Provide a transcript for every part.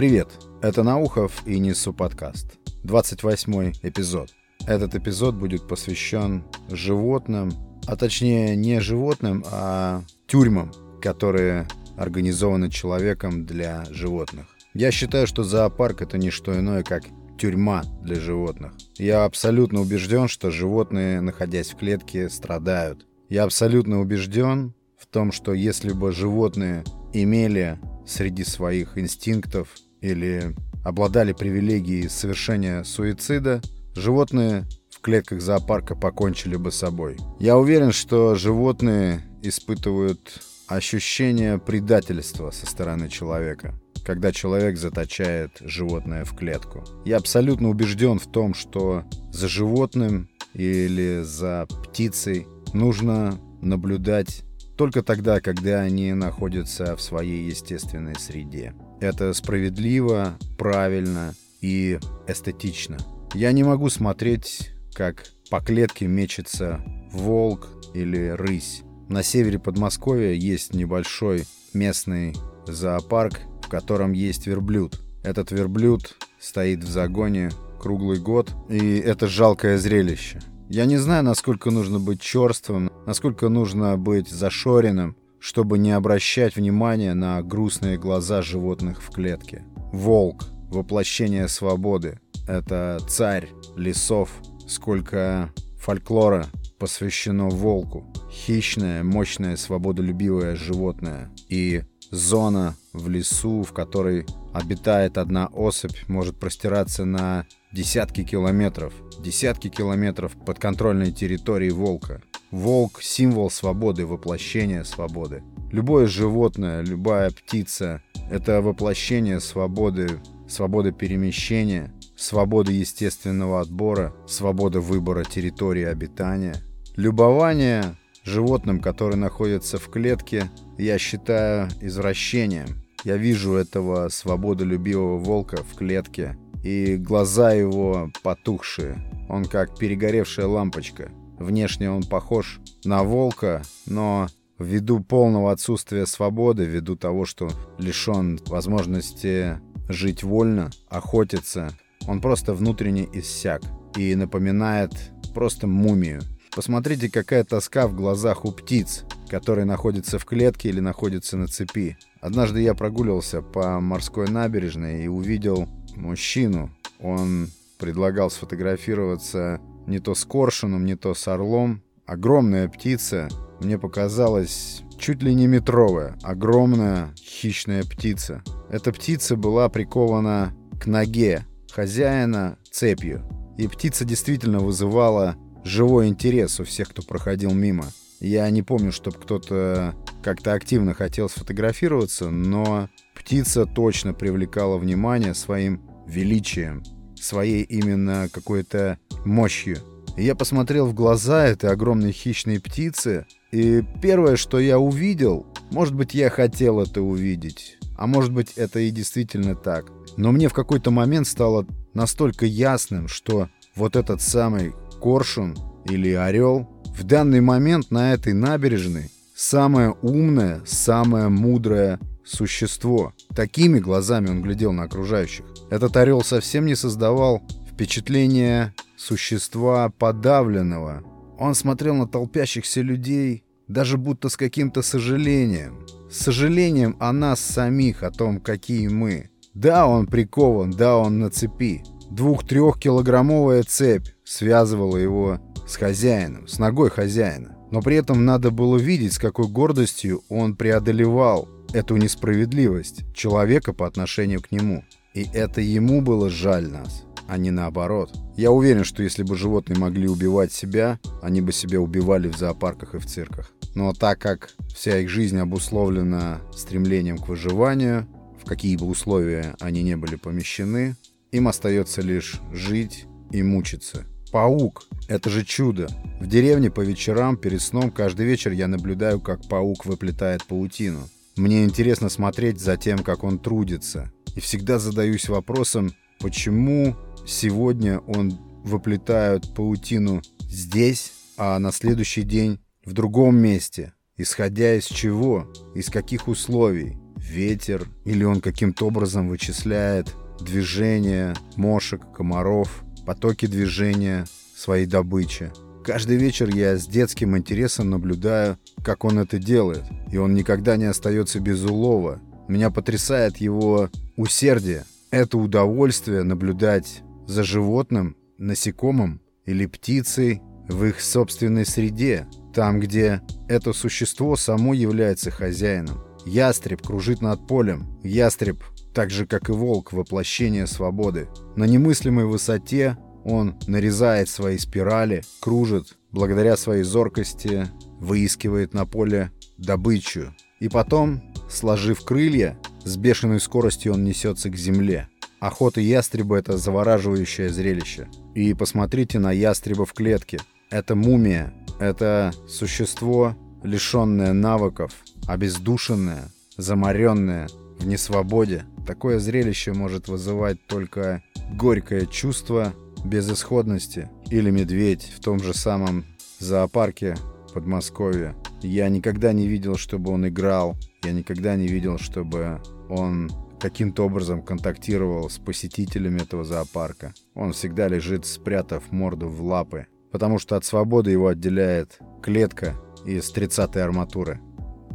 Привет, это Наухов и Несу подкаст. 28 эпизод. Этот эпизод будет посвящен животным, а точнее не животным, а тюрьмам, которые организованы человеком для животных. Я считаю, что зоопарк это не что иное, как тюрьма для животных. Я абсолютно убежден, что животные, находясь в клетке, страдают. Я абсолютно убежден в том, что если бы животные имели среди своих инстинктов или обладали привилегией совершения суицида, животные в клетках зоопарка покончили бы с собой. Я уверен, что животные испытывают ощущение предательства со стороны человека, когда человек заточает животное в клетку. Я абсолютно убежден в том, что за животным или за птицей нужно наблюдать только тогда, когда они находятся в своей естественной среде. Это справедливо, правильно и эстетично. Я не могу смотреть, как по клетке мечется волк или рысь. На севере Подмосковья есть небольшой местный зоопарк, в котором есть верблюд. Этот верблюд стоит в загоне круглый год, и это жалкое зрелище. Я не знаю, насколько нужно быть черствым, насколько нужно быть зашоренным, чтобы не обращать внимания на грустные глаза животных в клетке. Волк — воплощение свободы. Это царь лесов. Сколько фольклора посвящено волку. Хищное, мощное, свободолюбивое животное. И зона в лесу, в которой обитает одна особь, может простираться на десятки километров. Десятки километров подконтрольной территории волка. Волк — символ свободы, воплощение свободы. Любое животное, любая птица — это воплощение свободы, свободы перемещения, свободы естественного отбора, свобода выбора территории обитания. Любование животным, которые находятся в клетке, я считаю извращением. Я вижу этого свободолюбивого волка в клетке, и глаза его потухшие. Он как перегоревшая лампочка. Внешне он похож на волка, но ввиду полного отсутствия свободы, ввиду того, что лишен возможности жить вольно, охотиться, он просто внутренне иссяк и напоминает просто мумию. Посмотрите, какая тоска в глазах у птиц, которые находятся в клетке или находятся на цепи. Однажды я прогуливался по морской набережной и увидел мужчину. Он предлагал сфотографироваться не то с коршуном, не то с орлом. Огромная птица, мне показалось, чуть ли не метровая. Огромная хищная птица. Эта птица была прикована к ноге хозяина цепью. И птица действительно вызывала живой интерес у всех, кто проходил мимо. Я не помню, чтобы кто-то как-то активно хотел сфотографироваться, но птица точно привлекала внимание своим величием, своей именно какой-то мощью. И я посмотрел в глаза этой огромной хищной птицы, и первое, что я увидел, может быть, я хотел это увидеть, а может быть, это и действительно так. Но мне в какой-то момент стало настолько ясным, что вот этот самый коршун или орел в данный момент на этой набережной самое умное, самое мудрое существо. Такими глазами он глядел на окружающих. Этот орел совсем не создавал впечатление существа подавленного. Он смотрел на толпящихся людей, даже будто с каким-то сожалением. С сожалением о нас самих, о том, какие мы. Да, он прикован, да, он на цепи. Двух-трехкилограммовая цепь связывала его с хозяином, с ногой хозяина. Но при этом надо было видеть, с какой гордостью он преодолевал эту несправедливость человека по отношению к нему. И это ему было жаль нас, а не наоборот. Я уверен, что если бы животные могли убивать себя, они бы себя убивали в зоопарках и в цирках. Но так как вся их жизнь обусловлена стремлением к выживанию, в какие бы условия они не были помещены, им остается лишь жить и мучиться. Паук — это же чудо. В деревне по вечерам перед сном каждый вечер я наблюдаю, как паук выплетает паутину. Мне интересно смотреть за тем, как он трудится и всегда задаюсь вопросом, почему сегодня он выплетает паутину здесь, а на следующий день в другом месте, исходя из чего, из каких условий. ветер, или он каким-то образом вычисляет движение мошек, комаров, потоки движения своей добычи. Каждый вечер я с детским интересом наблюдаю, как он это делает, и он никогда не остается без улова. Меня потрясает его усердие. Это удовольствие наблюдать за животным, насекомым или птицей в их собственной среде, там, где это существо само является хозяином. Ястреб кружит над полем. Ястреб, так же как и волк, воплощение свободы. На немыслимой высоте он нарезает свои спирали, кружит, благодаря своей зоркости выискивает на поле добычу. И потом, сложив крылья, с бешеной скоростью он несется к земле. Охота ястреба — это завораживающее зрелище. И посмотрите на ястреба в клетке. Это мумия, это существо, лишенное навыков, обездушенное, заморенное, в несвободе. Такое зрелище может вызывать только горькое чувство безысходности. Или медведь в том же самом зоопарке Подмосковья. Я никогда не видел, чтобы он играл. Я никогда не видел, чтобы он каким-то образом контактировал с посетителями этого зоопарка. Он всегда лежит, спрятав морду в лапы, потому что от свободы его отделяет клетка из 30-й арматуры.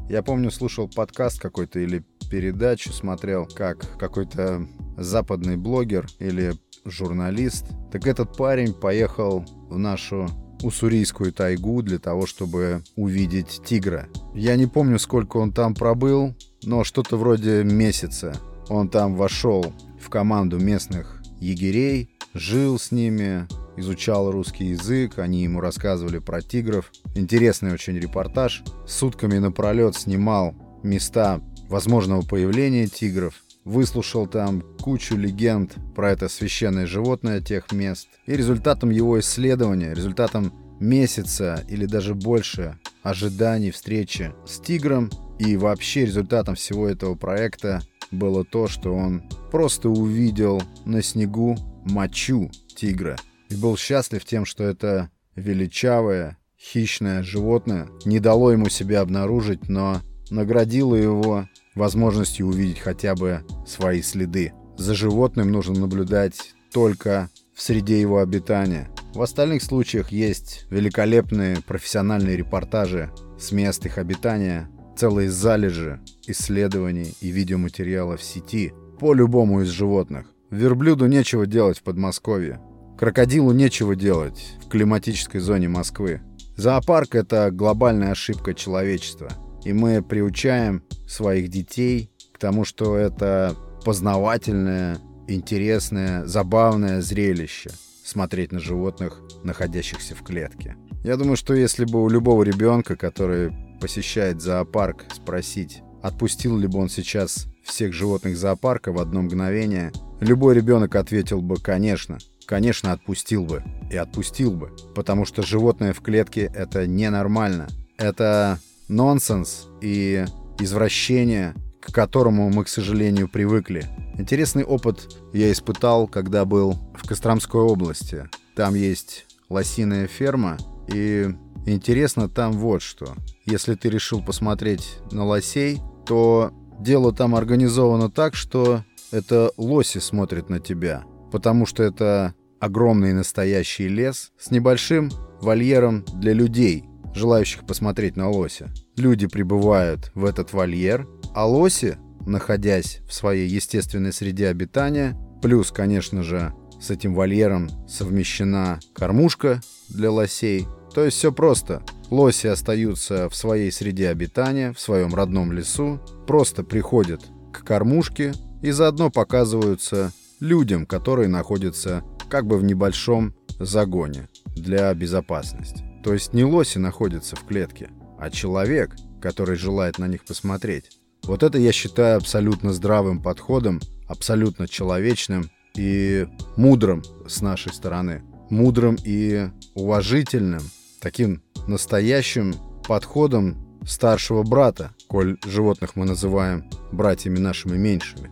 Я помню, слушал подкаст какой-то или передачу смотрел, как какой-то западный блогер или журналист. Так этот парень поехал в нашу уссурийскую тайгу для того, чтобы увидеть тигра. Я не помню, сколько он там пробыл, но что-то вроде месяца. Он там вошел в команду местных егерей, жил с ними, изучал русский язык, они ему рассказывали про тигров. Интересный очень репортаж. Сутками напролет снимал места возможного появления тигров. Выслушал там кучу легенд про это священное животное тех мест. И результатом его исследования, результатом месяца или даже больше ожиданий встречи с тигром и вообще результатом всего этого проекта было то, что он просто увидел на снегу мочу тигра и был счастлив тем, что это величавое, хищное животное не дало ему себя обнаружить, но наградило его возможностью увидеть хотя бы свои следы. За животным нужно наблюдать только в среде его обитания. В остальных случаях есть великолепные профессиональные репортажи с мест их обитания, целые залежи исследований и видеоматериала в сети по любому из животных. Верблюду нечего делать в Подмосковье. Крокодилу нечего делать в климатической зоне Москвы. Зоопарк — это глобальная ошибка человечества. И мы приучаем своих детей к тому, что это познавательное, интересное, забавное зрелище смотреть на животных, находящихся в клетке. Я думаю, что если бы у любого ребенка, который посещает зоопарк, спросить, отпустил ли бы он сейчас всех животных зоопарка в одно мгновение, любой ребенок ответил бы «конечно». Конечно, отпустил бы. И отпустил бы. Потому что животное в клетке — это ненормально. Это нонсенс и извращение, к которому мы, к сожалению, привыкли. Интересный опыт я испытал, когда был в Костромской области. Там есть лосиная ферма, и интересно там вот что. Если ты решил посмотреть на лосей, то дело там организовано так, что это лоси смотрят на тебя, потому что это огромный настоящий лес с небольшим вольером для людей, желающих посмотреть на лося. Люди прибывают в этот вольер, а лоси, находясь в своей естественной среде обитания, плюс, конечно же, с этим вольером совмещена кормушка для лосей. То есть все просто. Лоси остаются в своей среде обитания, в своем родном лесу, просто приходят к кормушке и заодно показываются людям, которые находятся как бы в небольшом загоне для безопасности. То есть не лоси находятся в клетке, а человек, который желает на них посмотреть. Вот это я считаю абсолютно здравым подходом, абсолютно человечным и мудрым с нашей стороны. Мудрым и уважительным, таким настоящим подходом старшего брата, коль животных мы называем братьями нашими меньшими.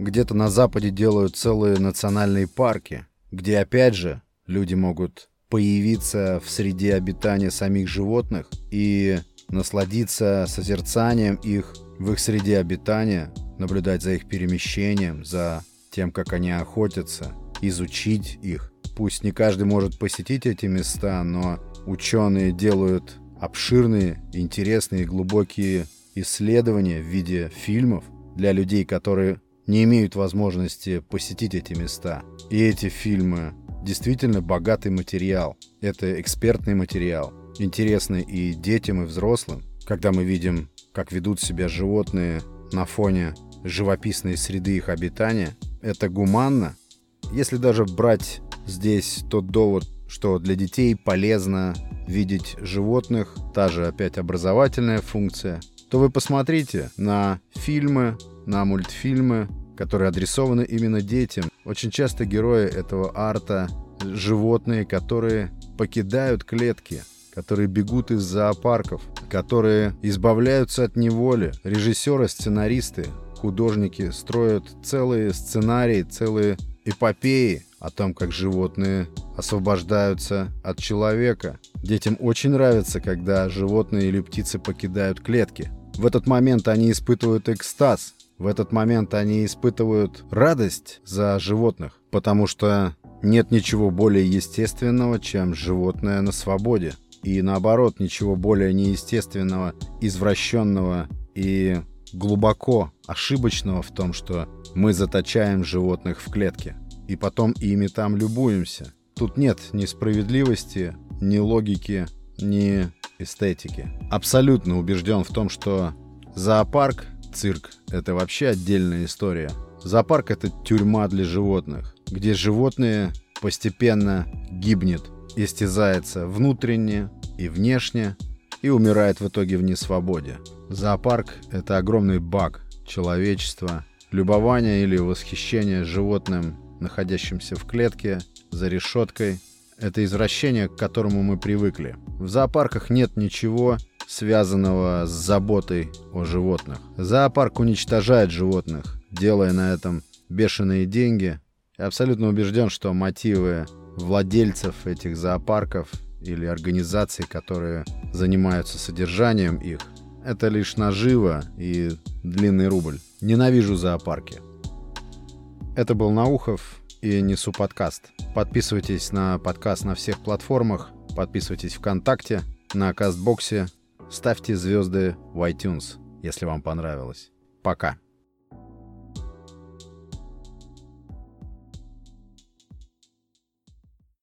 Где-то на Западе делают целые национальные парки, где, опять же, люди могут появиться в среде обитания самих животных и насладиться созерцанием их в их среде обитания, наблюдать за их перемещением, за тем, как они охотятся, изучить их. Пусть не каждый может посетить эти места, но ученые делают обширные, интересные, глубокие исследования в виде фильмов для людей, которые не имеют возможности посетить эти места. И эти фильмы действительно богатый материал. Это экспертный материал, интересный и детям, и взрослым, когда мы видим, как ведут себя животные на фоне живописной среды их обитания. Это гуманно. Если даже брать здесь тот довод, что для детей полезно видеть животных, та же опять образовательная функция, то вы посмотрите на фильмы, на мультфильмы, которые адресованы именно детям. Очень часто герои этого арта — животные, которые покидают клетки, которые бегут из зоопарков, которые избавляются от неволи. Режиссеры, сценаристы, художники строят целые сценарии, целые эпопеи о том, как животные освобождаются от человека. Детям очень нравится, когда животные или птицы покидают клетки. В этот момент они испытывают экстаз, в этот момент они испытывают радость за животных, потому что нет ничего более естественного, чем животное на свободе. И наоборот, ничего более неестественного, извращенного и глубоко ошибочного в том, что мы заточаем животных в клетке. И потом ими там любуемся. Тут нет ни справедливости, ни логики, ни эстетики. Абсолютно убежден в том, что зоопарк цирк — это вообще отдельная история. Зоопарк — это тюрьма для животных, где животные постепенно гибнет, истязается внутренне и внешне и умирает в итоге в несвободе. Зоопарк — это огромный баг человечества, любование или восхищение животным, находящимся в клетке, за решеткой. Это извращение, к которому мы привыкли. В зоопарках нет ничего, связанного с заботой о животных. Зоопарк уничтожает животных, делая на этом бешеные деньги. Я абсолютно убежден, что мотивы владельцев этих зоопарков или организаций, которые занимаются содержанием их, это лишь наживо и длинный рубль. Ненавижу зоопарки. Это был Наухов и Несу подкаст. Подписывайтесь на подкаст на всех платформах, подписывайтесь ВКонтакте, на Кастбоксе, Ставьте звезды в iTunes, если вам понравилось. Пока.